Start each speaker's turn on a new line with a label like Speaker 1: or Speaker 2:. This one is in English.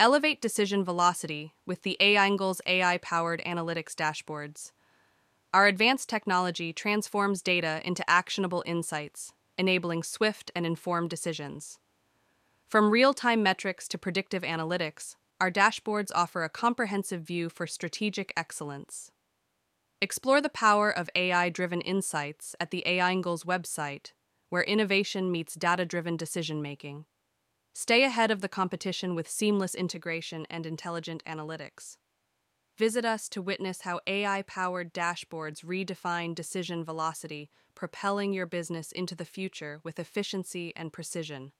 Speaker 1: Elevate decision velocity with the AIngle's AI-powered analytics dashboards. Our advanced technology transforms data into actionable insights, enabling swift and informed decisions. From real-time metrics to predictive analytics, our dashboards offer a comprehensive view for strategic excellence. Explore the power of AI-driven insights at the AIngle's website, where innovation meets data-driven decision-making. Stay ahead of the competition with seamless integration and intelligent analytics. Visit us to witness how AI powered dashboards redefine decision velocity, propelling your business into the future with efficiency and precision.